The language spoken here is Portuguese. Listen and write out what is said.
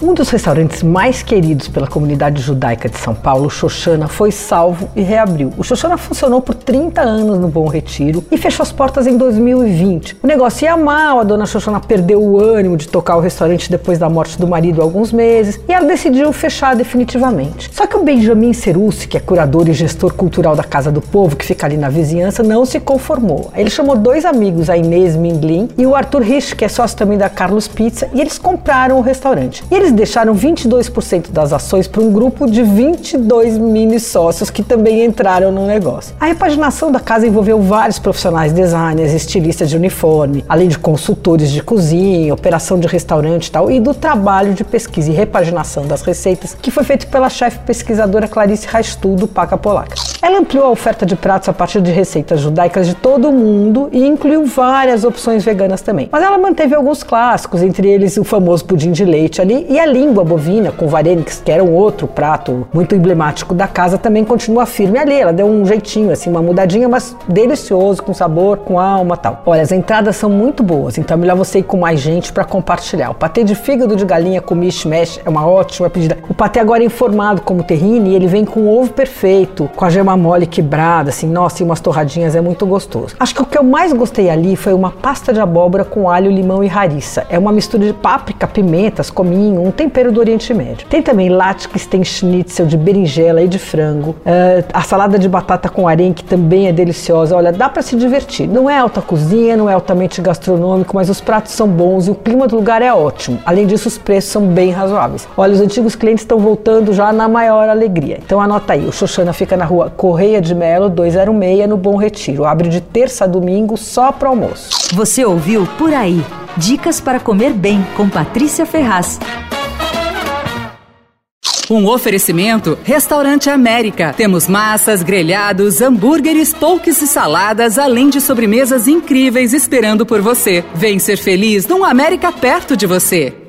Um dos restaurantes mais queridos pela comunidade judaica de São Paulo, Xoxana, foi salvo e reabriu. O Xoxana funcionou por 30 anos no Bom Retiro e fechou as portas em 2020. O negócio ia mal, a dona Xoxana perdeu o ânimo de tocar o restaurante depois da morte do marido há alguns meses e ela decidiu fechar definitivamente. Só que o Benjamin Cerussi, que é curador e gestor cultural da Casa do Povo, que fica ali na vizinhança, não se conformou. Ele chamou dois amigos, a Inês Minglin e o Arthur Rich, que é sócio também da Carlos Pizza, e eles compraram o restaurante. E eles eles deixaram 22% das ações para um grupo de 22 mini sócios que também entraram no negócio. A repaginação da casa envolveu vários profissionais, designers, estilistas de uniforme, além de consultores de cozinha, operação de restaurante e tal, e do trabalho de pesquisa e repaginação das receitas que foi feito pela chefe pesquisadora Clarice Raistul do Paca Polaca. Ela ampliou a oferta de pratos a partir de receitas judaicas de todo o mundo e incluiu várias opções veganas também. Mas ela manteve alguns clássicos, entre eles o famoso pudim de leite ali e a língua bovina com varenix, que era um outro prato muito emblemático da casa, também continua firme ali. Ela deu um jeitinho, assim, uma mudadinha, mas delicioso, com sabor, com alma tal. Olha, as entradas são muito boas, então é melhor você ir com mais gente para compartilhar. O patê de fígado de galinha com mishmash é uma ótima pedida. O patê agora é informado como terrine e ele vem com ovo perfeito, com a gema mole quebrada, assim, nossa, e umas torradinhas, é muito gostoso. Acho que o que eu mais gostei ali foi uma pasta de abóbora com alho, limão e rariça. É uma mistura de páprica, pimentas, cominho, um tempero do Oriente Médio. Tem também latkes, tem schnitzel de berinjela e de frango. Uh, a salada de batata com arenque também é deliciosa. Olha, dá para se divertir. Não é alta cozinha, não é altamente gastronômico, mas os pratos são bons e o clima do lugar é ótimo. Além disso, os preços são bem razoáveis. Olha, os antigos clientes estão voltando já na maior alegria. Então anota aí, o Xoxana fica na rua Correia de Melo 206, no Bom Retiro. Abre de terça a domingo só para almoço. Você ouviu Por Aí. Dicas para comer bem com Patrícia Ferraz. Um oferecimento Restaurante América. Temos massas, grelhados, hambúrgueres, polques e saladas, além de sobremesas incríveis esperando por você. Vem ser feliz num América perto de você.